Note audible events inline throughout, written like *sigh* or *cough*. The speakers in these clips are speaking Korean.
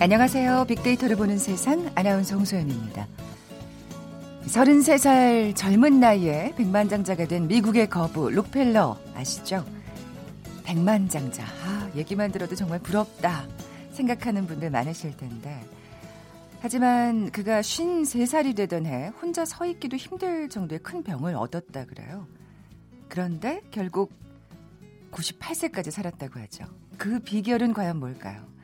안녕하세요. 빅데이터를 보는 세상 아나운서 홍소연입니다. 33살 젊은 나이에 백만장자가 된 미국의 거부 록펠러 아시죠? 백만장자. 아, 얘기만 들어도 정말 부럽다 생각하는 분들 많으실 텐데 하지만 그가 53살이 되던 해 혼자 서 있기도 힘들 정도의 큰 병을 얻었다 그래요. 그런데 결국 98세까지 살았다고 하죠. 그 비결은 과연 뭘까요?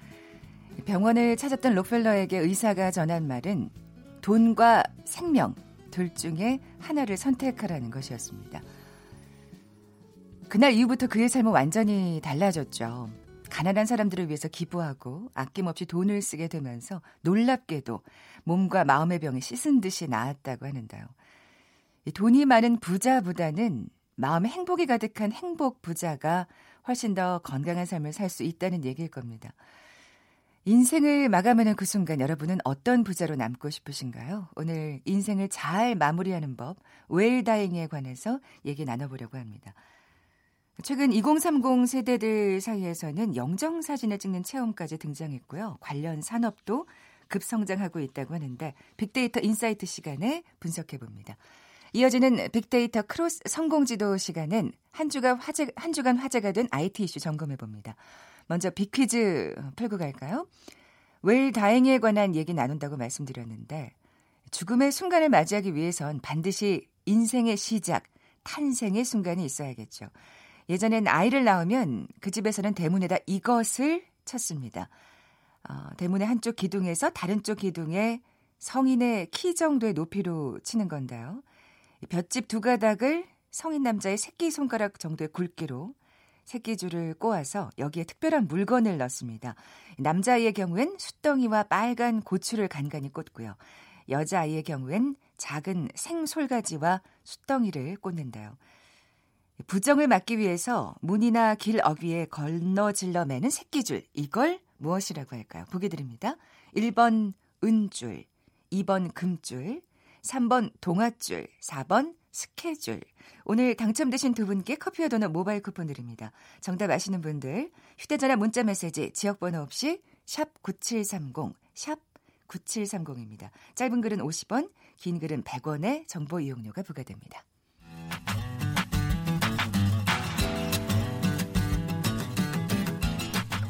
병원을 찾았던 록펠러에게 의사가 전한 말은 돈과 생명 둘 중에 하나를 선택하라는 것이었습니다. 그날 이후부터 그의 삶은 완전히 달라졌죠. 가난한 사람들을 위해서 기부하고 아낌없이 돈을 쓰게 되면서 놀랍게도 몸과 마음의 병이 씻은 듯이 나았다고 하는데요. 돈이 많은 부자보다는 마음의 행복이 가득한 행복 부자가 훨씬 더 건강한 삶을 살 수 있다는 얘기일 겁니다. 인생을 마감하는 그 순간 여러분은 어떤 부자로 남고 싶으신가요? 오늘 인생을 잘 마무리하는 법, 웰다잉에 관해서 얘기 나눠보려고 합니다. 최근 2030 세대들 사이에서는 영정 사진을 찍는 체험까지 등장했고요. 관련 산업도 급성장하고 있다고 하는데 빅데이터 인사이트 시간에 분석해 봅니다. 이어지는 빅데이터 크로스 성공지도 시간은 한 주간 화제 한 주간 화제가 된 IT 이슈 점검해 봅니다. 먼저 빅퀴즈 풀고 갈까요? 웰다잉에 관한 얘기 나눈다고 말씀드렸는데 죽음의 순간을 맞이하기 위해선 반드시 인생의 시작, 탄생의 순간이 있어야겠죠. 예전엔 아이를 낳으면 그 집에서는 대문에다 이것을 쳤습니다. 어, 대문의 한쪽 기둥에서 다른 쪽 기둥에 성인의 키 정도의 높이로 치는 건데요. 볏짚 두 가닥을 성인 남자의 새끼 손가락 정도의 굵기로 새끼줄을 꼬아서 여기에 특별한 물건을 넣습니다. 남자아이의 경우엔 숫덩이와 빨간 고추를 간간히 꽂고요. 여자아이의 경우엔 작은 생솔가지와 숫덩이를 꽂는데요. 부정을 막기 위해서 문이나 길 어귀에 걸러질러 매는 새끼줄. 이걸 무엇이라고 할까요? 보기 드립니다. 1번 은줄, 2번 금줄, 3번 동아줄, 4번 스케줄. 오늘 당첨되신 두 분께 커피와 도넛 모바일 쿠폰 드립니다. 정답 아시는 분들 휴대전화 문자 메시지 지역번호 없이 샵 9730, 샵 9730입니다. 짧은 글은 50원, 긴 글은 100원의 정보 이용료가 부과됩니다.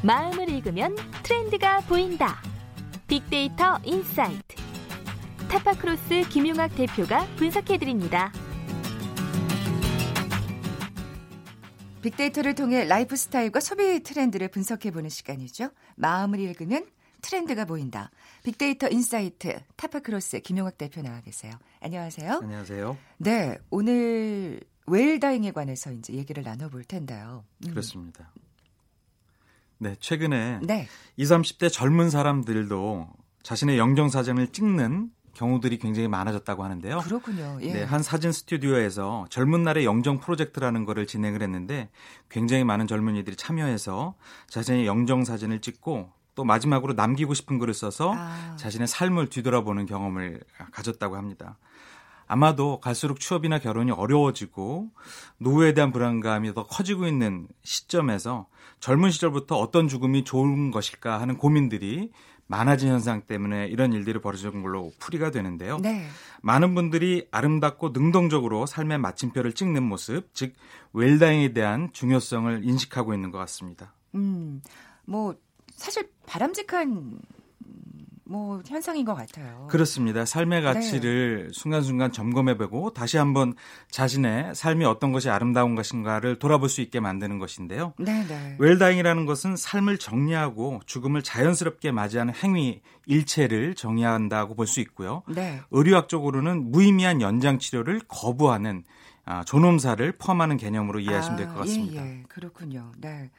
마음을 읽으면 트렌드가 보인다. 빅데이터 인사이트. 타파크로스 김용학 대표가 분석해드립니다. 빅데이터를 통해 라이프 스타일과 소비 트렌드를 분석해보는 시간이죠. 마음을 읽으면 트렌드가 보인다. 빅데이터 인사이트 타파크로스 김용학 대표 나와 계세요. 안녕하세요. 안녕하세요. 네, 오늘 웰다잉에 관해서 이제 얘기를 나눠볼 텐데요. 음. 그렇습니다. 네, 최근에 네. 20, 30대 젊은 사람들도 자신의 영정 사진을 찍는 경우들이 굉장히 많아졌다고 하는데요. 그렇군요. 예. 네, 한 사진 스튜디오에서 젊은 날의 영정 프로젝트라는 거를 진행을 했는데 굉장히 많은 젊은이들이 참여해서 자신의 영정 사진을 찍고 또 마지막으로 남기고 싶은 글을 써서 아. 자신의 삶을 뒤돌아보는 경험을 가졌다고 합니다. 아마도 갈수록 취업이나 결혼이 어려워지고 노후에 대한 불안감이 더 커지고 있는 시점에서 젊은 시절부터 어떤 죽음이 좋은 것일까 하는 고민들이 많아진 현상 때문에 이런 일들이 벌어지는 걸로 풀이가 되는데요. 네. 많은 분들이 아름답고 능동적으로 삶의 마침표를 찍는 모습, 즉 웰다잉에 대한 중요성을 인식하고 있는 것 같습니다. 음, 뭐 사실 바람직한 뭐 현상인 것 같아요. 그렇습니다. 삶의 네. 가치를 네. 순간순간 점검해보고 다시 한번 자신의 삶이 어떤 것이 아름다운 것인가를 돌아볼 수 있게 만드는 것인데요. 네, 네. 웰다잉이라는 것은 삶을 정리하고 죽음을 자연스럽게 맞이하는 행위 일체를 정의한다고 볼 수 있고요. 네. 의료학적으로는 무의미한 연장 치료를 거부하는 아, 존엄사를 포함하는 개념으로 이해하시면 될것 아, 같습니다. 예, 예. 그렇군요. 네.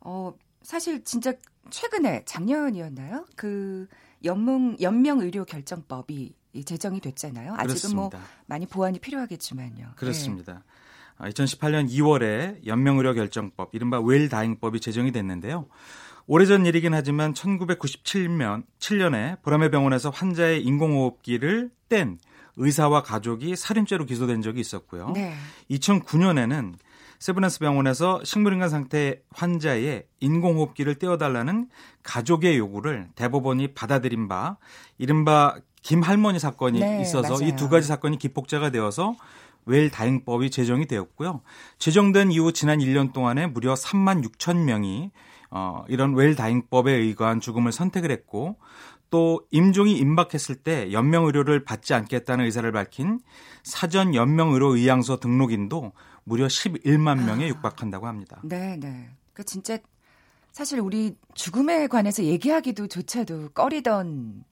어, 사실 진짜 최근에 작년이었나요? 그 연명 연명 의료 결정법이 제정이 됐잖아요. 아직은 뭐 그렇습니다. 뭐 많이 보완이 필요하겠지만요. 그렇습니다. 네. 2018년 2월에 연명의료 결정법, 이른바 웰다잉법이 제정이 됐는데요. 오래전 일이긴 하지만 1997년 7년에 보라매 병원에서 환자의 인공호흡기를 뗀 의사와 가족이 살인죄로 기소된 적이 있었고요. 네. 2009년에는 세브란스 병원에서 식물인간 상태 환자의 인공호흡기를 떼어달라는 가족의 요구를 대법원이 받아들인 바 이른바 김할머니 사건이 네, 있어서 이 두 가지 사건이 기폭제가 되어서 웰 다행법이 제정이 되었고요. 제정된 이후 지난 1년 동안에 무려 3만 6천 명이 어, 이런 웰 다행법에 의거한 죽음을 선택을 했고 또 임종이 임박했을 때 연명 의료를 받지 않겠다는 의사를 밝힌 사전 연명 의료 의향서 등록인도 무려 11만 명에 아. 육박한다고 합니다. 네, 네. 그 진짜 사실 우리 죽음에 관해서 얘기하기도 조차도 꺼리던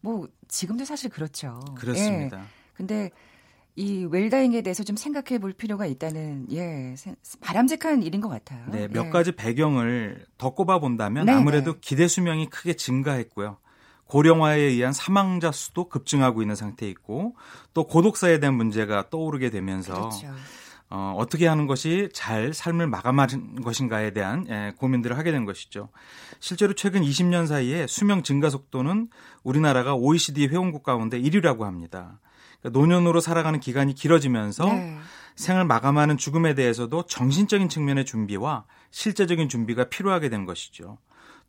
뭐 지금도 사실 그렇죠. 그렇습니다. 예. 근데 이 웰다잉에 대해서 좀 생각해 볼 필요가 있다는 예 바람직한 일인 것 같아요. 네, 몇 예. 가지 배경을 더 꼽아 본다면 네, 아무래도 네. 기대 수명이 크게 증가했고요. 고령화에 의한 사망자 수도 급증하고 있는 상태에 있고 또 고독사에 대한 문제가 떠오르게 되면서 그렇죠. 어, 어떻게 하는 것이 잘 삶을 마감하는 것인가에 대한 예, 고민들을 하게 된 것이죠. 실제로 최근 20년 사이에 수명 증가 속도는 우리나라가 OECD 회원국 가운데 1위라고 합니다. 그러니까 노년으로 살아가는 기간이 길어지면서 네. 생을 마감하는 죽음에 대해서도 정신적인 측면의 준비와 실제적인 준비가 필요하게 된 것이죠.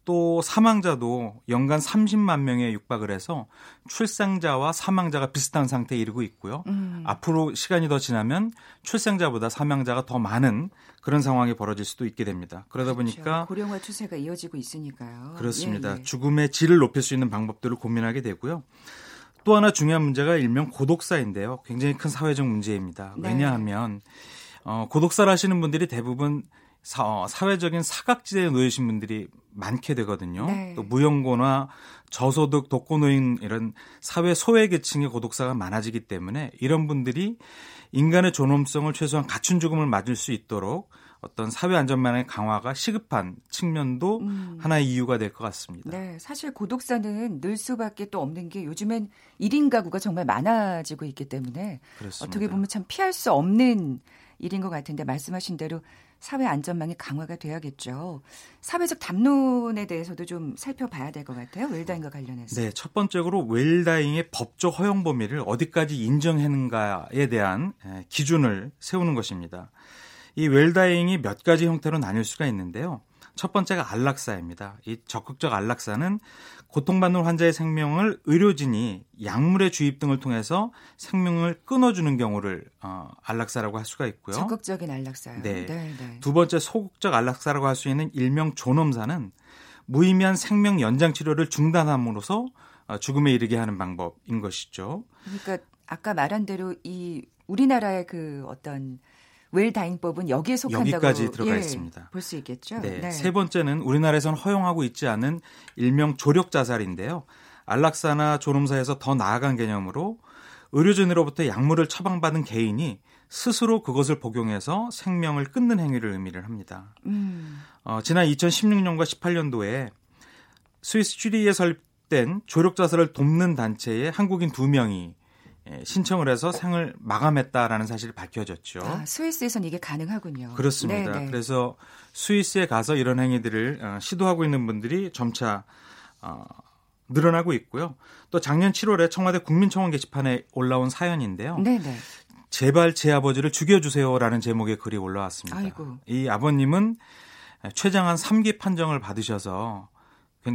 또 사망자도 연간 30만 명에 육박을 해서 출생자와 사망자가 비슷한 상태에 이르고 있고요. 음. 앞으로 시간이 더 지나면 출생자보다 사망자가 더 많은 그런 상황이 벌어질 수도 있게 됩니다. 그러다 그렇죠. 보니까 고령화 추세가 이어지고 있으니까요. 그렇습니다. 예, 예. 죽음의 질을 높일 수 있는 방법들을 고민하게 되고요. 또 하나 중요한 문제가 일명 고독사인데요. 굉장히 큰 사회적 문제입니다. 네. 왜냐하면 어, 고독사를 하시는 분들이 대부분 사, 어, 사회적인 사각지대에 놓이신 분들이 많게 되거든요. 네. 또 무연고나 저소득 독거노인 이런 사회 소외 계층의 고독사가 많아지기 때문에 이런 분들이 인간의 존엄성을 최소한 갖춘 죽음을 맞을 수 있도록 어떤 사회 안전망의 강화가 시급한 측면도 음. 하나의 이유가 될 것 같습니다. 네, 사실 고독사는 늘 수밖에 또 없는 게 요즘엔 1인 가구가 정말 많아지고 있기 때문에 그렇습니다. 어떻게 보면 참 피할 수 없는 일인 것 같은데 말씀하신 대로 사회 안전망이 강화가 돼야겠죠. 사회적 담론에 대해서도 좀 살펴봐야 될 것 같아요. 웰다잉과 관련해서. 네, 첫 번째로 웰다잉의 법적 허용 범위를 어디까지 인정했는가에 대한 기준을 세우는 것입니다. 이 웰다잉이 몇 가지 형태로 나뉠 수가 있는데요. 첫 번째가 안락사입니다. 이 적극적 안락사는 고통받는 환자의 생명을 의료진이 약물의 주입 등을 통해서 생명을 끊어주는 경우를 어, 안락사라고 할 수가 있고요. 적극적인 안락사요. 네. 네, 네. 두 번째 소극적 안락사라고 할 수 있는 일명 존엄사는 무의미한 생명 연장 치료를 중단함으로써 어, 죽음에 이르게 하는 방법인 것이죠. 그러니까 아까 말한 대로 이 우리나라의 그 어떤 웰 다잉법은 여기에 속한다고 여기까지 들어가 예, 있습니다. 볼 수 있겠죠. 네. 네. 세 번째는 우리나라에서는 허용하고 있지 않은 일명 조력 자살인데요. 안락사나 존엄사에서 더 나아간 개념으로 의료진으로부터 약물을 처방받은 개인이 스스로 그것을 복용해서 생명을 끊는 행위를 의미를 합니다. 음. 어, 지난 2016년과 18년도에 스위스 쥐리에 설립된 조력 자살을 돕는 단체에 한국인 두 명이 예, 신청을 해서 생을 마감했다라는 사실이 밝혀졌죠. 아, 스위스에선 이게 가능하군요. 그렇습니다. 네네. 네. 그래서 스위스에 가서 이런 행위들을 어, 시도하고 있는 분들이 점차 어, 늘어나고 있고요. 또 작년 7월에 청와대 국민청원 게시판에 올라온 사연인데요. 네네. 네. 제발 제 아버지를 죽여주세요라는 제목의 글이 올라왔습니다. 아이고. 이 아버님은 최장한 3기 판정을 받으셔서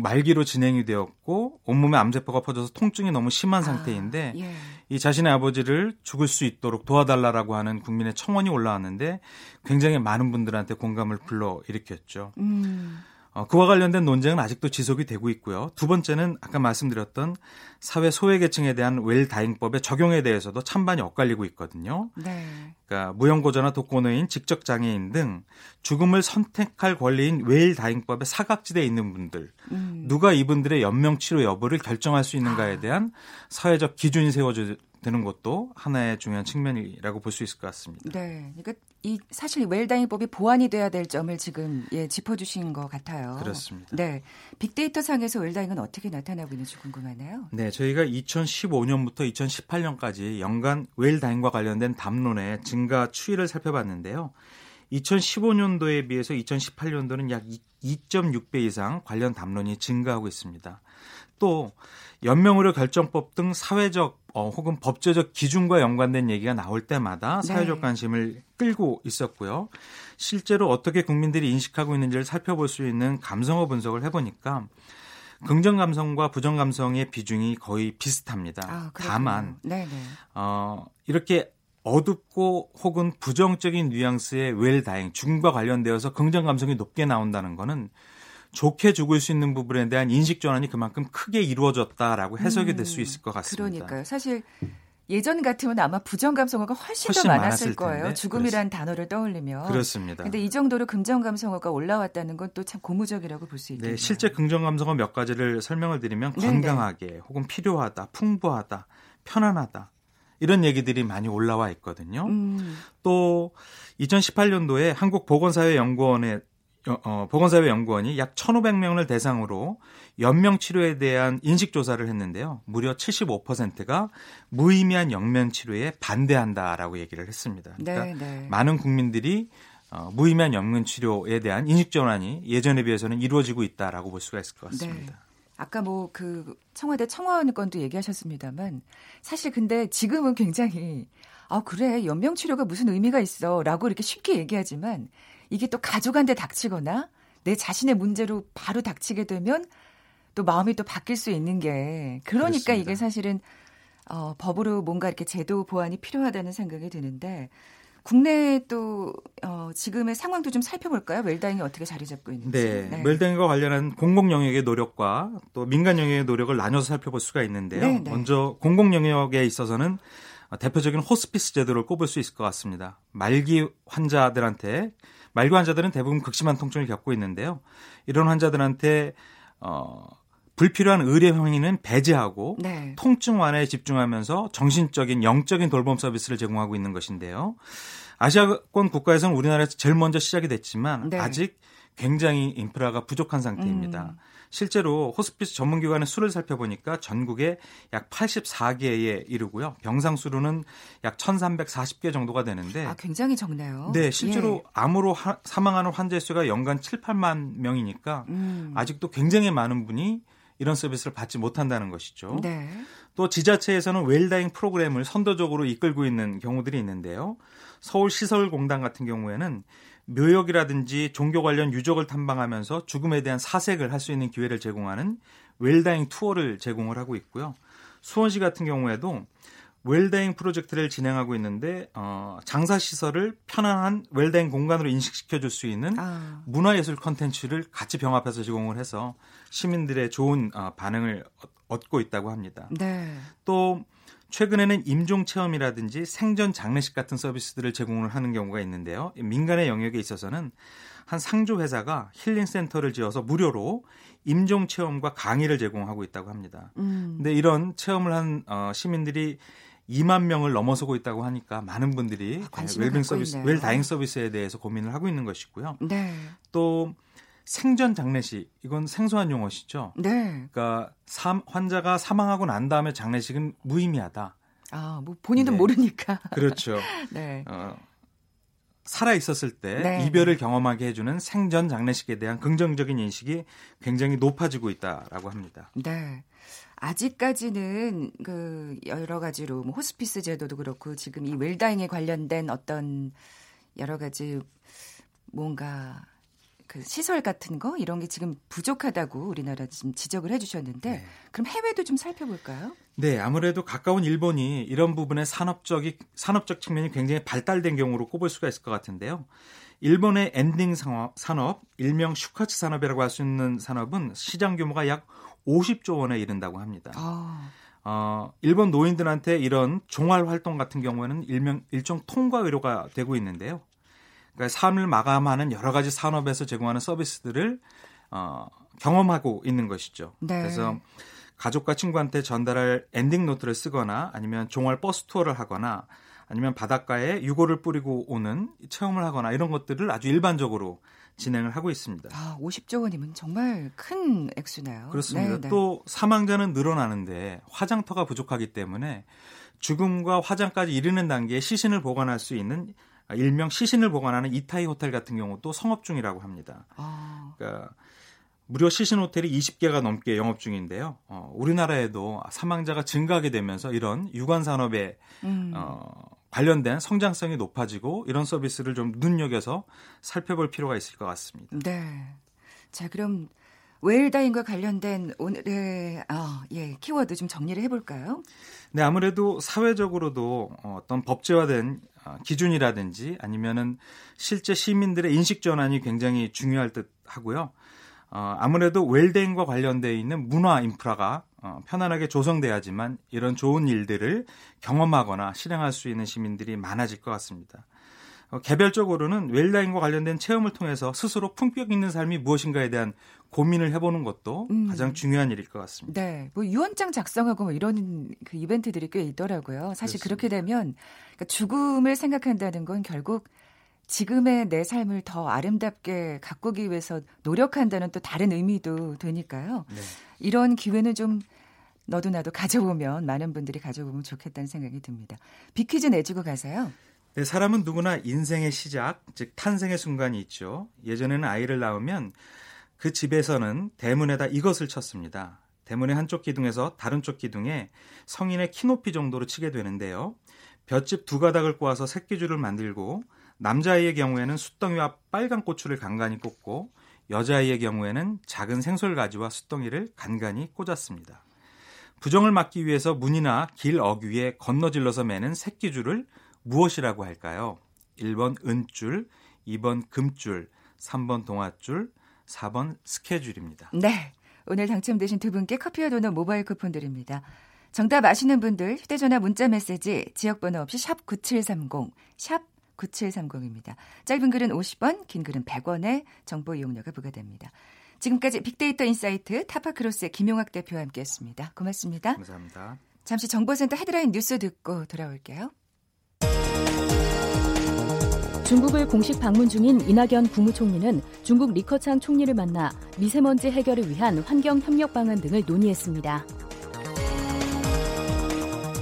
말기로 진행이 되었고 온몸에 암세포가 퍼져서 통증이 너무 심한 아, 상태인데 아, 예. 이 자신의 아버지를 죽을 수 있도록 도와달라라고 하는 국민의 청원이 올라왔는데 굉장히 많은 분들한테 공감을 불러 일으켰죠. 음. 어, 그와 관련된 논쟁은 아직도 지속이 되고 있고요. 두 번째는 아까 말씀드렸던 사회 소외계층에 대한 웰다잉법의 적용에 대해서도 찬반이 엇갈리고 있거든요. 네. 그러니까 무형고자나 독거노인, 직접장애인 등 죽음을 선택할 권리인 웰다잉법의 사각지대에 있는 분들, 음. 누가 이분들의 연명 치료 여부를 결정할 수 있는가에 아. 대한 사회적 기준이 세워져 되는 것도 하나의 중요한 측면이라고 볼 수 있을 것 같습니다. 네, 그러니까 이 사실 웰다잉법이 보완이 돼야 될 점을 지금 예 짚어주신 것 같아요. 그렇습니다. 네, 빅데이터 상에서 웰다잉은 어떻게 나타나고 있는지 궁금하네요. 네, 저희가 2015년부터 2018년까지 연간 웰다잉과 관련된 담론의 증가 추이를 살펴봤는데요. 2015년도에 비해서 2018년도는 약 2.6배 이상 관련 담론이 증가하고 있습니다. 또 연명의료 결정법 등 사회적 어, 혹은 법제적 기준과 연관된 얘기가 나올 때마다 네. 사회적 관심을 끌고 있었고요. 실제로 어떻게 국민들이 인식하고 있는지를 살펴볼 수 있는 감성어 분석을 해보니까 긍정 감성과 부정 감성의 비중이 거의 비슷합니다. 아, 다만 네네. 어, 이렇게 어둡고 혹은 부정적인 뉘앙스의 웰다잉 죽음과 관련되어서 긍정 감성이 높게 나온다는 것은 좋게 죽을 수 있는 부분에 대한 인식 전환이 그만큼 크게 이루어졌다라고 해석이 될수 음, 있을 것 같습니다. 그러니까요. 사실 예전 같으면 아마 부정 감성어가 훨씬, 훨씬 더 많았을, 거예요. 죽음이란 단어를 떠올리면. 그렇습니다. 근데 이 정도로 긍정 감성어가 올라왔다는 건 또 참 고무적이라고 볼 수 있겠네요. 네, 실제 긍정 감성어 몇 가지를 설명을 드리면 네네. 건강하게 혹은 필요하다, 풍부하다, 편안하다. 이런 얘기들이 많이 올라와 있거든요. 음. 또 2018년도에 한국보건사회연구원의 어, 보건사회연구원이 약 1,500명을 대상으로 연명 치료에 대한 인식 조사를 했는데요. 무려 75%가 무의미한 연명 치료에 반대한다라고 얘기를 했습니다. 그러니까 네, 네. 많은 국민들이 어, 무의미한 연명 치료에 대한 인식 전환이 예전에 비해서는 이루어지고 있다라고 볼 수가 있을 것 같습니다. 네. 아까 뭐 그 청와대 청와원 건도 얘기하셨습니다만 사실 근데 지금은 굉장히 아 그래 연명 치료가 무슨 의미가 있어 라고 이렇게 쉽게 얘기하지만 이게 또 가족한테 닥치거나 내 자신의 문제로 바로 닥치게 되면 또 마음이 또 바뀔 수 있는 게 그러니까 그렇습니다. 이게 사실은 어, 법으로 뭔가 이렇게 제도 보완이 필요하다는 생각이 드는데 국내에 또 어, 지금의 상황도 좀 살펴볼까요? 웰다잉이 어떻게 자리 잡고 있는지. 네, 네. 웰다잉과 관련한 공공 영역의 노력과 또 민간 영역의 노력을 나눠서 살펴볼 수가 있는데요. 네, 네. 먼저 공공 영역에 있어서는 대표적인 호스피스 제도를 꼽을 수 있을 것 같습니다. 말기 환자들한테 말기 환자들은 대부분 극심한 통증을 겪고 있는데요. 이런 환자들한테 어 불필요한 의료 행위는 배제하고 네. 통증 완화에 집중하면서 정신적인 영적인 돌봄 서비스를 제공하고 있는 것인데요. 아시아권 국가에서는 우리나라에서 제일 먼저 시작이 됐지만 네. 아직 굉장히 인프라가 부족한 상태입니다. 음. 실제로 호스피스 전문기관의 수를 살펴보니까 전국에 약 84개에 이르고요. 병상 수로는 약 1,340개 정도가 되는데 아, 굉장히 적네요. 네, 실제로 예. 암으로 하, 사망하는 환자 수가 연간 7, 8만 명이니까 음. 아직도 굉장히 많은 분이 이런 서비스를 받지 못한다는 것이죠. 네. 또 지자체에서는 웰다잉 프로그램을 선도적으로 이끌고 있는 경우들이 있는데요. 서울시설공단 같은 경우에는 묘역이라든지 종교 관련 유적을 탐방하면서 죽음에 대한 사색을 할 수 있는 기회를 제공하는 웰다잉 투어를 제공을 하고 있고요. 수원시 같은 경우에도 웰다잉 프로젝트를 진행하고 있는데 어, 장사 시설을 편안한 웰다잉 공간으로 인식시켜 줄 수 있는 아. 문화예술 컨텐츠를 같이 병합해서 제공을 해서 시민들의 좋은 어, 반응을 얻고 있다고 합니다. 네. 또 최근에는 임종 체험이라든지 생전 장례식 같은 서비스들을 제공을 하는 경우가 있는데요. 민간의 영역에 있어서는 한 상조 회사가 힐링 센터를 지어서 무료로 임종 체험과 강의를 제공하고 있다고 합니다. 음. 근데 이런 체험을 한 어, 시민들이 2만 명을 넘어서고 있다고 하니까 많은 분들이 아, 웰빙 서비스, 웰다잉 서비스에 대해서 고민을 하고 있는 것이고요. 네. 또 생전 장례식 이건 생소한 용어시죠. 네. 그러니까 삼, 환자가 사망하고 난 다음에 장례식은 무의미하다. 아, 뭐 본인은 네. 모르니까. *laughs* 그렇죠. 네. 어, 살아 있었을 때 네. 이별을 경험하게 해주는 생전 장례식에 대한 긍정적인 인식이 굉장히 높아지고 있다라고 합니다. 네. 아직까지는 그 여러 가지로 뭐 호스피스 제도도 그렇고 지금 이 웰다잉에 관련된 어떤 여러 가지 뭔가 그 시설 같은 거 이런 게 지금 부족하다고 우리나라 지금 지적을 해주셨는데 네. 그럼 해외도 좀 살펴볼까요? 네, 아무래도 가까운 일본이 이런 부분의 산업적이 산업적 측면이 굉장히 발달된 경우로 꼽을 수가 있을 것 같은데요. 일본의 엔딩 산업, 산업 일명 슈카츠 산업이라고 할 수 있는 산업은 시장 규모가 약 50조 원에 이른다고 합니다. 아. 어, 일본 노인들한테 이런 종활 활동 같은 경우에는 일명 일종 통과 의례가 되고 있는데요. 그러니까 삶을 마감하는 여러 가지 산업에서 제공하는 서비스들을 어, 경험하고 있는 것이죠. 네. 그래서 가족과 친구한테 전달할 엔딩 노트를 쓰거나 아니면 종활 버스 투어를 하거나 아니면 바닷가에 유골을 뿌리고 오는 체험을 하거나 이런 것들을 아주 일반적으로 진행을 하고 있습니다. 아, 50조 원이면 정말 큰 액수네요. 그렇습니다. 네네. 또 사망자는 늘어나는데 화장터가 부족하기 때문에 죽음과 화장까지 이르는 단계에 시신을 보관할 수 있는 일명 시신을 보관하는 이타이 호텔 같은 경우도 성업 중이라고 합니다. 아. 그러니까 무려 시신 호텔이 20개가 넘게 영업 중인데요. 어, 우리나라에도 사망자가 증가하게 되면서 이런 유관 산업에 음. 어, 관련된 성장성이 높아지고 이런 서비스를 좀 눈여겨서 살펴볼 필요가 있을 것 같습니다. 네. 자, 그럼 웰다인과 관련된 오늘의 아, 예, 키워드 좀 정리를 해볼까요? 네, 아무래도 사회적으로도 어떤 법제화된 어, 기준이라든지 아니면은 실제 시민들의 인식 전환이 굉장히 중요할 듯 하고요. 어, 아무래도 웰데인과 관련되어 있는 문화 인프라가 어, 편안하게 조성돼야지만 이런 좋은 일들을 경험하거나 실행할 수 있는 시민들이 많아질 것 같습니다. 어, 개별적으로는 웰다인과 관련된 체험을 통해서 스스로 품격 있는 삶이 무엇인가에 대한 고민을 해보는 것도 음. 가장 중요한 일일 것 같습니다. 네, 뭐 유언장 작성하고 뭐 이런 그 이벤트들이 꽤 있더라고요. 사실 그렇습니다. 그렇게 되면 그러니까 죽음을 생각한다는 건 결국 지금의 내 삶을 더 아름답게 가꾸기 위해서 노력한다는 또 다른 의미도 되니까요. 네. 이런 기회는 좀 너도 나도 가져보면 많은 분들이 가져보면 좋겠다는 생각이 듭니다. 비퀴즈 내주고 가세요. 네, 사람은 누구나 인생의 시작, 즉 탄생의 순간이 있죠. 예전에는 아이를 낳으면 그 집에서는 대문에다 이것을 쳤습니다. 대문의 한쪽 기둥에서 다른 쪽 기둥에 성인의 키 높이 정도로 치게 되는데요. 볏짚 두 가닥을 꼬아서 새끼줄을 만들고 남자아이의 경우에는 숫덩이와 빨간 고추를 간간히 꽂고 여자아이의 경우에는 작은 생솔가지와 숫덩이를 간간히 꽂았습니다. 부정을 막기 위해서 문이나 길 어귀에 건너질러서 매는 새끼줄을 무엇이라고 할까요? 1번 은줄, 2번 금줄, 3번 동아줄, 4번 스케줄입니다. 네. 오늘 당첨되신 두 분께 커피와 도넛 모바일 쿠폰 드립니다. 정답 아시는 분들 휴대전화 문자 메시지 지역번호 없이 샵 9730, 샵 9730입니다. 짧은 글은 50원, 긴 글은 100원의 정보 이용료가 부과됩니다. 지금까지 빅데이터 인사이트 타파크로스의 김용학 대표와 함께했습니다. 고맙습니다. 감사합니다. 잠시 정보센터 헤드라인 뉴스 듣고 돌아올게요. 중국을 공식 방문 중인 이낙연 국무총리는 중국 리커창 총리를 만나 미세먼지 해결을 위한 환경 협력 방안 등을 논의했습니다.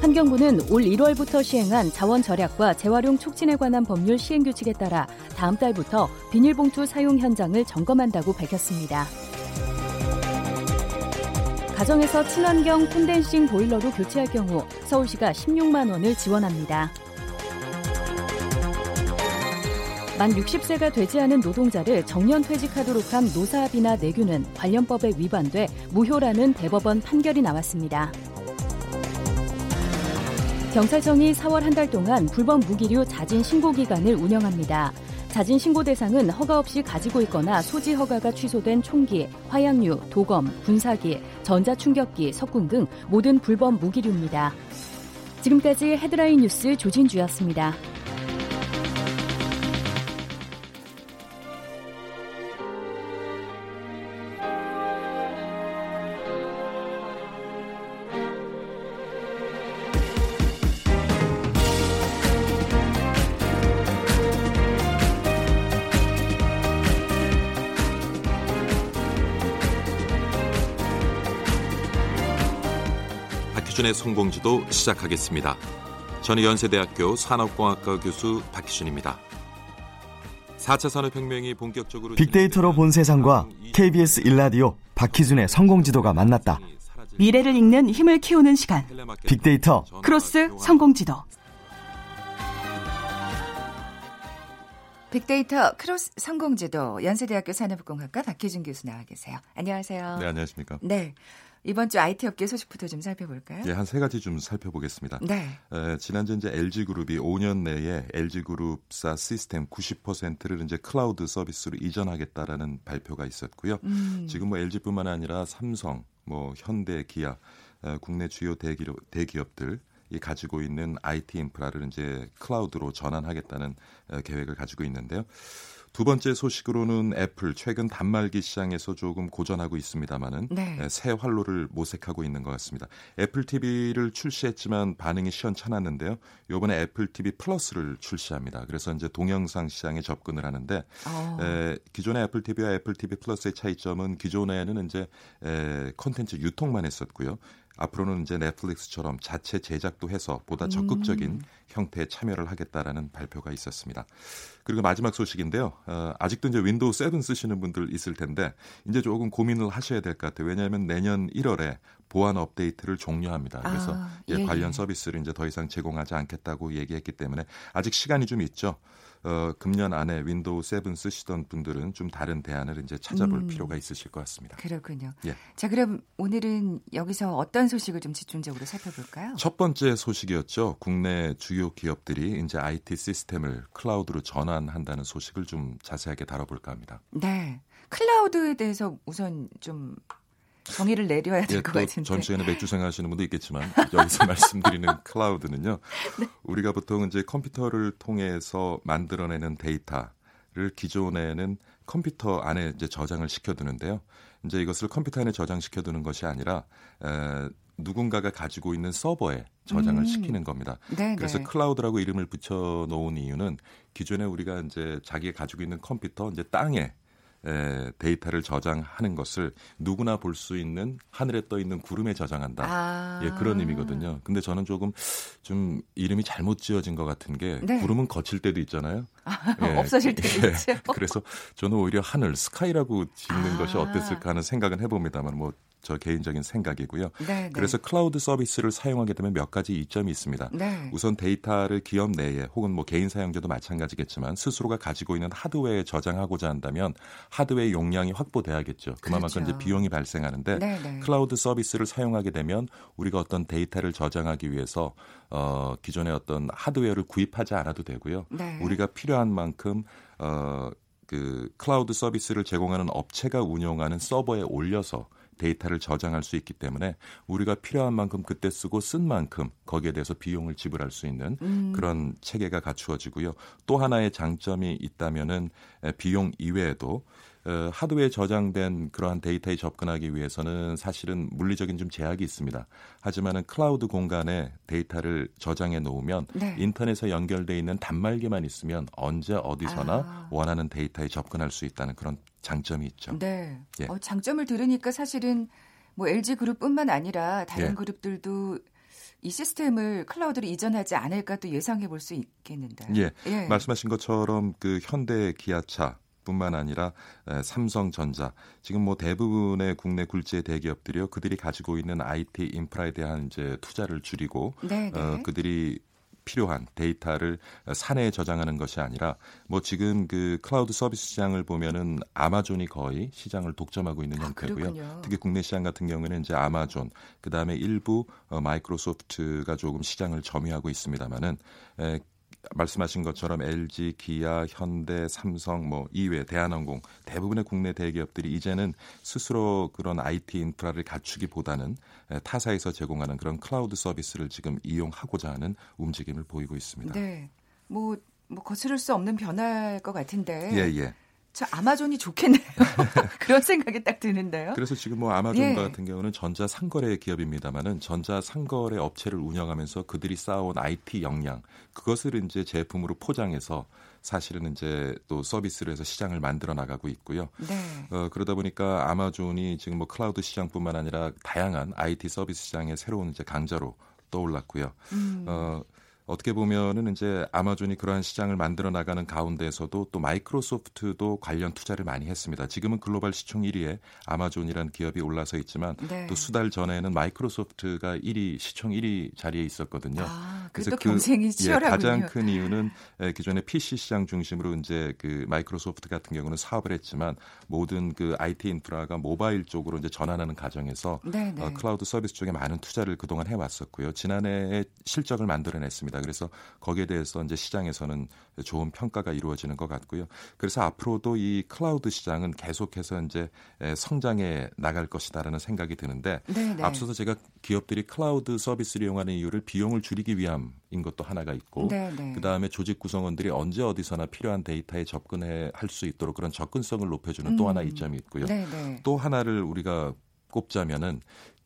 환경부는 올 1월부터 시행한 자원 절약과 재활용 촉진에 관한 법률 시행 규칙에 따라 다음 달부터 비닐봉투 사용 현장을 점검한다고 밝혔습니다. 가정에서 친환경 콘덴싱 보일러로 교체할 경우 서울시가 16만 원을 지원합니다. 만 60세가 되지 않은 노동자를 정년 퇴직하도록 한 노사합의나 내규는 관련법에 위반돼 무효라는 대법원 판결이 나왔습니다. 경찰청이 4월 한 달 동안 불법 무기류 자진 신고 기간을 운영합니다. 자진 신고 대상은 허가 없이 가지고 있거나 소지 허가가 취소된 총기, 화약류, 도검, 군사기, 전자충격기, 석궁 등 모든 불법 무기류입니다. 지금까지 헤드라인 뉴스 조진주였습니다. 박희준의 성공지도 시작하겠습니다. 저는 연세대학교 산업공학과 교수 박희준입니다. 4차 산업혁명이 본격적으로 빅데이터로 본 세상과 KBS 일라디오 박희준의 성공지도가 만났다. 미래를 읽는 힘을 키우는 시간. 빅데이터 크로스 성공지도. 빅데이터 크로스 성공지도 연세대학교 산업공학과 박희준 교수 나와 계세요. 안녕하세요. 네, 안녕하십니까? 네. 이번 주 IT 업계 소식부터 좀 살펴볼까요? 예, 한 세 가지 좀 살펴보겠습니다. 네. 에, 지난주 이제 LG그룹이 5년 내에 LG그룹사 시스템 90%를 이제 클라우드 서비스로 이전하겠다라는 발표가 있었고요. 음. 지금 뭐 LG뿐만 아니라 삼성, 뭐 현대, 기아, 에, 국내 주요 대기업, 대기업들 이 가지고 있는 IT 인프라를 이제 클라우드로 전환하겠다는 계획을 가지고 있는데요. 두 번째 소식으로는 애플 최근 단말기 시장에서 조금 고전하고 있습니다만은 네. 새 활로를 모색하고 있는 것 같습니다. 애플 TV를 출시했지만 반응이 시원찮았는데요. 이번에 애플 TV 플러스를 출시합니다. 그래서 이제 동영상 시장에 접근을 하는데 어. 에, 기존의 애플 TV와 애플 TV 플러스의 차이점은 기존에는 이제 에, 콘텐츠 유통만 했었고요. 앞으로는 이제 넷플릭스처럼 자체 제작도 해서 보다 적극적인 음. 형태의 참여를 하겠다라는 발표가 있었습니다. 그리고 마지막 소식인데요. 어, 아직도 이제 윈도우 7 쓰시는 분들 있을 텐데 이제 조금 고민을 하셔야 될 것 같아요. 왜냐하면 내년 1월에 보안 업데이트를 종료합니다. 그래서 아, 예, 관련 예. 서비스를 이제 더 이상 제공하지 않겠다고 얘기했기 때문에 아직 시간이 좀 있죠. 어, 금년 안에 윈도우 7 쓰시던 분들은 좀 다른 대안을 이제 찾아볼 음, 필요가 있으실 것 같습니다. 그렇군요. 예. 자, 그럼 오늘은 여기서 어떤 소식을 좀 집중적으로 살펴볼까요? 첫 번째 소식이었죠. 국내 주요 기업들이 이제 IT 시스템을 클라우드로 전환한다는 소식을 좀 자세하게 다뤄볼까 합니다. 네. 클라우드에 대해서 우선 좀 정의를 내려야 될것 예, 같은데. 전 시간에 맥주 생하시는 분도 있겠지만 여기서 *laughs* 말씀드리는 클라우드는요. 네. 우리가 보통 이제 컴퓨터를 통해서 만들어내는 데이터를 기존에는 컴퓨터 안에 이제 저장을 시켜두는데요. 이제 이것을 컴퓨터 안에 저장시켜두는 것이 아니라 에, 누군가가 가지고 있는 서버에 저장을 음. 시키는 겁니다. 네네. 그래서 네. 클라우드라고 이름을 붙여 놓은 이유는 기존에 우리가 이제 자기가 가지고 있는 컴퓨터 이제 땅에 에, 데이터를 저장하는 것을 누구나 볼 수 있는 하늘에 떠 있는 구름에 저장한다. 아. 예, 그런 의미거든요. 근데 저는 조금 좀 이름이 잘못 지어진 것 같은 게 네. 구름은 거칠 때도 있잖아요. 아, 예, *laughs* 없어질 때도 예, 있죠. 그래서 저는 오히려 하늘 스카이라고 짓는 아. 것이 어땠을까 하는 생각은 해봅니다만 뭐 저 개인적인 생각이고요. 네, 네, 그래서 클라우드 서비스를 사용하게 되면 몇 가지 이점이 있습니다. 네. 우선 데이터를 기업 내에 혹은 뭐 개인 사용자도 마찬가지겠지만 스스로가 가지고 있는 하드웨어에 저장하고자 한다면 하드웨어 용량이 확보돼야겠죠. 그만큼 그렇죠. 이제 비용이 발생하는데 네, 네. 클라우드 서비스를 사용하게 되면 우리가 어떤 데이터를 저장하기 위해서 어, 기존의 어떤 하드웨어를 구입하지 않아도 되고요. 네. 우리가 필요한 만큼 어, 그 클라우드 서비스를 제공하는 업체가 운영하는 서버에 올려서 데이터를 저장할 수 있기 때문에 우리가 필요한 만큼 그때 쓰고 쓴 만큼 거기에 대해서 비용을 지불할 수 있는 음. 그런 체계가 갖추어지고요. 또 하나의 장점이 있다면은 비용 이외에도 어, 하드웨어에 저장된 그러한 데이터에 접근하기 위해서는 사실은 물리적인 좀 제약이 있습니다. 하지만은 클라우드 공간에 데이터를 저장해 놓으면 네. 인터넷에 연결돼 있는 단말기만 있으면 언제 어디서나 아. 원하는 데이터에 접근할 수 있다는 그런 장점이 있죠. 네. 예. 어, 장점을 들으니까 사실은 뭐 LG 그룹뿐만 아니라 다른 예. 그룹들도 이 시스템을 클라우드로 이전하지 않을까 도 예상해 볼 수 있겠는데요. 예. 예. 말씀하신 것처럼 그 현대 기아차 뿐만 아니라 삼성전자 지금 뭐 대부분의 국내 굴지의 대기업들이요 그들이 가지고 있는 IT 인프라에 대한 이제 투자를 줄이고 네, 네. 어, 그들이 필요한 데이터를 사내에 저장하는 것이 아니라 뭐 지금 그 클라우드 서비스 시장을 보면은 아마존이 거의 시장을 독점하고 있는 아, 형태고요. 그렇군요. 특히 국내 시장 같은 경우에는 이제 아마존 그다음에 일부 어, 마이크로소프트가 조금 시장을 점유하고 있습니다만은 말씀하신 것처럼 LG, 기아, 현대, 삼성 뭐 이외 대한항공 대부분의 국내 대기업들이 이제는 스스로 그런 IT 인프라를 갖추기보다는 타사에서 제공하는 그런 클라우드 서비스를 지금 이용하고자 하는 움직임을 보이고 있습니다. 네. 뭐, 뭐 거스를 수 없는 변화일 것 같은데. 예, 예. 저 아마존이 좋겠네요. *laughs* 그런 생각이 딱 드는데요. 그래서 지금 뭐 아마존 예. 같은 경우는 전자 상거래 기업입니다만은 전자 상거래 업체를 운영하면서 그들이 쌓아온 IT 역량 그것을 이제 제품으로 포장해서 사실은 이제 또 서비스를 해서 시장을 만들어 나가고 있고요. 네. 어, 그러다 보니까 아마존이 지금 뭐 클라우드 시장뿐만 아니라 다양한 IT 서비스 시장의 새로운 이제 강자로 떠올랐고요. 음. 어, 어떻게 보면은 이제 아마존이 그러한 시장을 만들어 나가는 가운데에서도 또 마이크로소프트도 관련 투자를 많이 했습니다. 지금은 글로벌 시총 1위에 아마존이라는 기업이 올라서 있지만 네. 또 수달 전에는 마이크로소프트가 1위 시총 1위 자리에 있었거든요. 아, 그래서 그 경쟁이 치열하군요. 예, 가장 큰 이유는 기존의 PC 시장 중심으로 이제 그 마이크로소프트 같은 경우는 사업을 했지만 모든 그 IT 인프라가 모바일 쪽으로 이제 전환하는 과정에서 네, 네. 어, 클라우드 서비스 쪽에 많은 투자를 그동안 해왔었고요. 지난해에 실적을 만들어냈습니다. 그래서 거기에 대해서 이제 시장에서는 좋은 평가가 이루어지는 것 같고요. 그래서 앞으로도 이 클라우드 시장은 계속해서 이제 성장해 나갈 것이다라는 생각이 드는데 네네. 네. 앞서서 제가 기업들이 클라우드 서비스를 이용하는 이유를 비용을 줄이기 위함인 것도 하나가 있고 네네. 네. 그다음에 조직 구성원들이 언제 어디서나 필요한 데이터에 접근해 할 수 있도록 그런 접근성을 높여주는 음. 또 하나 이점이 있고요. 네네. 네. 또 하나를 우리가 꼽자면은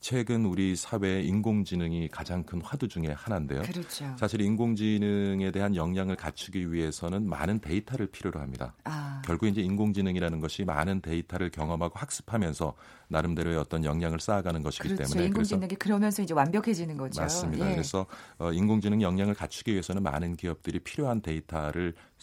최근 우리 사회에 인공지능이 가장 큰 화두 중에 하나인데요. 그렇죠. 사실 인공지능에 대한 역량을 갖추기 위해서는 많은 데이터를 필요로 합니다. 아. 결국 이제 인공지능이라는 것이 많은 데이터를 경험하고 학습하면서 나름대로의 어떤 역량을 쌓아가는 것이기 그렇죠. 때문에 인공지능이 그러면서 이제 완벽해지는 거죠. 맞습니다. 예. 그래서 어, 인공지능 역량을 갖추기 위해서는 많은 기업들이 필요한 데이터를 에,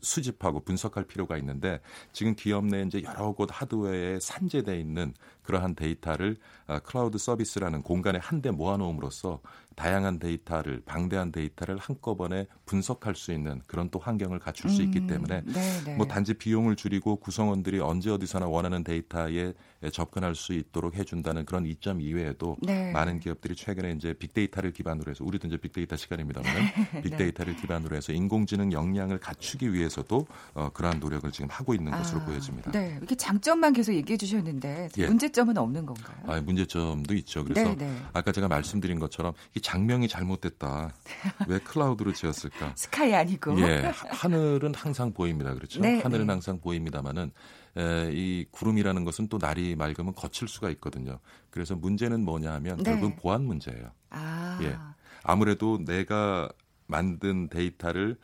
수집하고 분석할 필요가 있는데 지금 기업 내 이제 여러 곳 하드웨어에 산재돼 있는 그러한 데이터를 어, 클라우드 서비스라는 공간에 한데 모아놓음으로써 다양한 데이터를 방대한 데이터를 한꺼번에 분석할 수 있는 그런 또 환경을 갖출 수 있기 음, 때문에 네네. 뭐 단지 비용을 줄이고 구성원들이 언제 어디서나 원하는 데이터에 접근할 수 있도록 해준다는 그런 이점 이외에도 네. 많은 기업들이 최근에 이제 빅데이터를 기반으로 해서 우리도 이제 빅데이터 시간입니다만 *laughs* 네. 빅데이터를 기반으로 해서 인공지능 역량을 갖추기 위해서,도 어, 그러한 노력을 지금 하고 있는 것으로 아, 보여집니다. 네, 이렇게 장점만 계속 얘기해 주셨는데 예. 문제점은 없는 건가요? 아, 문제점도 있죠. 그래서 네, 네. 아까 제가 말씀드린 것처럼 이 장명이 잘못됐다. *laughs* 왜 클라우드로 지었을까? 스카이 아니고. 예, 하- 하늘은 항상 보입니다. 그렇죠? 네, 하늘은 네. 항상 보입니다만은 에, 이 구름이라는 것은 또 날이 맑으면 거칠 수가 있거든요. 그래서 문제는 뭐냐 하면 네. 결국은 보안 문제예요. 아, 예. 아무래도 내가 만든 데이터를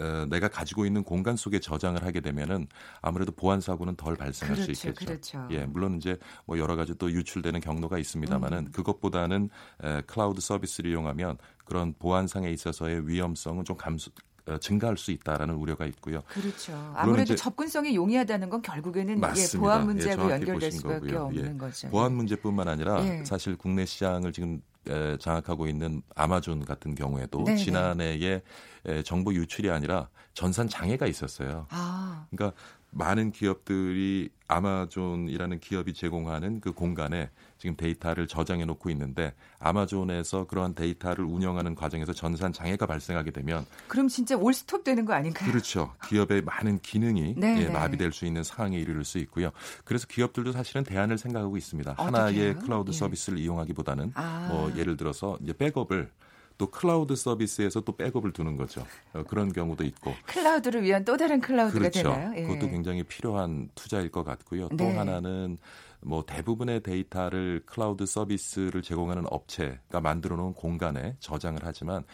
어, 내가 가지고 있는 공간 속에 저장을 하게 되면은 아무래도 보안 사고는 덜 발생할 수 그렇죠, 있겠죠. 그렇죠. 예, 물론 이제 뭐 여러 가지 또 유출되는 경로가 있습니다만은 음. 그것보다는 에, 클라우드 서비스를 이용하면 그런 보안상에 있어서의 위험성은 좀 감소 어, 증가할 수 있다라는 우려가 있고요. 그렇죠. 아무래도 접근성이 용이하다는 건 결국에는 예, 맞습니다. 보안 예, 문제하고 정확히 연결될 수밖에 거고요. 없는 예. 거죠. 보안 문제뿐만 아니라 예. 사실 국내 시장을 지금 에, 장악하고 있는 아마존 같은 경우에도 네네. 지난해에 에, 정보 유출이 아니라 전산 장애가 있었어요. 아, 그러니까 많은 기업들이 아마존이라는 기업이 제공하는 그 공간에 지금 데이터를 저장해 놓고 있는데 아마존에서 그러한 데이터를 운영하는 과정에서 전산 장애가 발생하게 되면 그럼 진짜 올스톱 되는 거 아닌가요? 그렇죠. 기업의 많은 기능이 네, 예, 네. 마비될 수 있는 상황에 이르를 수 있고요. 그래서 기업들도 사실은 대안을 생각하고 있습니다. 어떻게 하나의? 클라우드 예. 서비스를 이용하기보다는 아. 뭐 예를 들어서 이제 백업을 또 클라우드 서비스에서 또 백업을 두는 거죠. 어, 그런 경우도 있고. 클라우드를 위한 또 다른 클라우드가 그렇죠. 되나요? 예. 그것도 굉장히 필요한 투자일 것 같고요. 또 네. 하나는 뭐 대부분의 데이터를 클라우드 서비스를 제공하는 업체가 만들어 놓은 공간에 저장을 하지만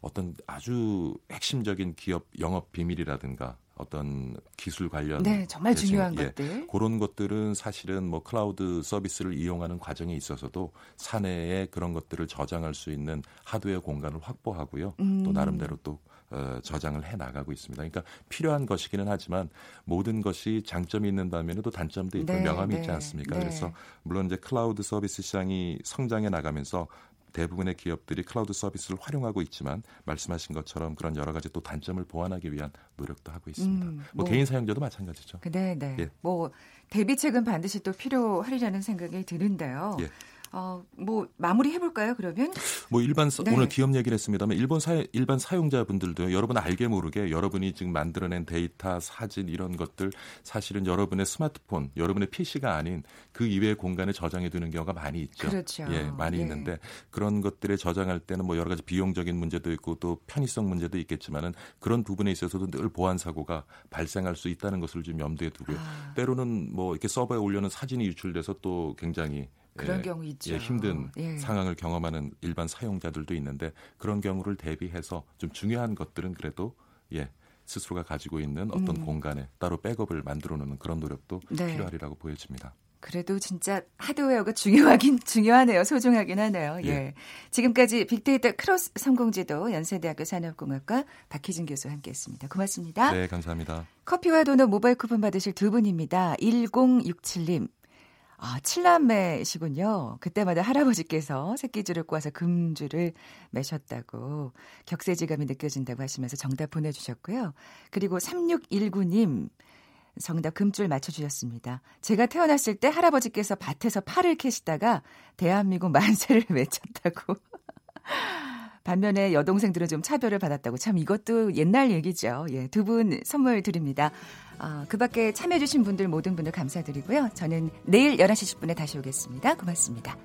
어떤 아주 핵심적인 기업 영업 비밀이라든가 어떤 기술 관련 네, 정말 대신, 중요한 예, 것들. 그런 것들은 사실은 뭐 클라우드 서비스를 이용하는 과정에 있어서도 사내에 그런 것들을 저장할 수 있는 하드웨어 공간을 확보하고요. 음. 또 나름대로 또 어, 저장을 해 나가고 있습니다. 그러니까 필요한 것이기는 하지만 모든 것이 장점이 있는 반면에도 단점도 있고 네, 명암이 네, 있지 않습니까? 네. 그래서 물론 이제 클라우드 서비스 시장이 성장해 나가면서 대부분의 기업들이 클라우드 서비스를 활용하고 있지만 말씀하신 것처럼 그런 여러 가지 또 단점을 보완하기 위한 노력도 하고 있습니다. 음, 뭐, 뭐. 개인 사용자도 마찬가지죠. 네, 네. 예. 뭐 대비책은 반드시 또 필요하리라는 생각이 드는데요. 예. 어, 뭐 마무리 해볼까요? 그러면 뭐 일반 사- 네. 오늘 기업 얘기를 했습니다만 일반 사 일반 사용자분들도 여러분 알게 모르게 여러분이 지금 만들어낸 데이터, 사진 이런 것들 사실은 여러분의 스마트폰, 여러분의 PC가 아닌 그 이외의 공간에 저장해 두는 경우가 많이 있죠. 그렇죠. 예, 많이 예. 있는데 그런 것들에 저장할 때는 뭐 여러 가지 비용적인 문제도 있고 또 편의성 문제도 있겠지만은 그런 부분에 있어서도 늘 보안 사고가 발생할 수 있다는 것을 좀 염두에 두고요. 아. 때로는 뭐 이렇게 서버에 올려놓은 사진이 유출돼서 또 굉장히 그런 예, 경우 있죠. 예, 힘든 예. 상황을 경험하는 일반 사용자들도 있는데 그런 경우를 대비해서 좀 중요한 것들은 그래도 예 스스로가 가지고 있는 어떤 음. 공간에 따로 백업을 만들어 놓는 그런 노력도 네. 필요하리라고 보여집니다. 그래도 진짜 하드웨어가 중요하긴 중요하네요. 소중하긴 하네요. 예. 예. 지금까지 빅데이터 크로스 성공지도 연세대학교 산업공학과 박희진 교수와 함께했습니다. 고맙습니다. 네, 감사합니다. 커피와 도넛 모바일 쿠폰 받으실 두 분입니다. 1067님. 아, 칠남매시군요. 그때마다 할아버지께서 새끼줄을 꼬아서 금줄을 매셨다고 격세지감이 느껴진다고 하시면서 정답 보내주셨고요. 그리고 3619님. 정답 금줄 맞춰주셨습니다. 제가 태어났을 때 할아버지께서 밭에서 팔을 캐시다가 대한민국 만세를 *laughs* 외쳤다고. 반면에 여동생들은 좀 차별을 받았다고 참 이것도 옛날 얘기죠. 예, 두 분 선물 드립니다. 어, 그 밖에 참여해주신 분들 모든 분들 감사드리고요. 저는 내일 11시 10분에 다시 오겠습니다. 고맙습니다.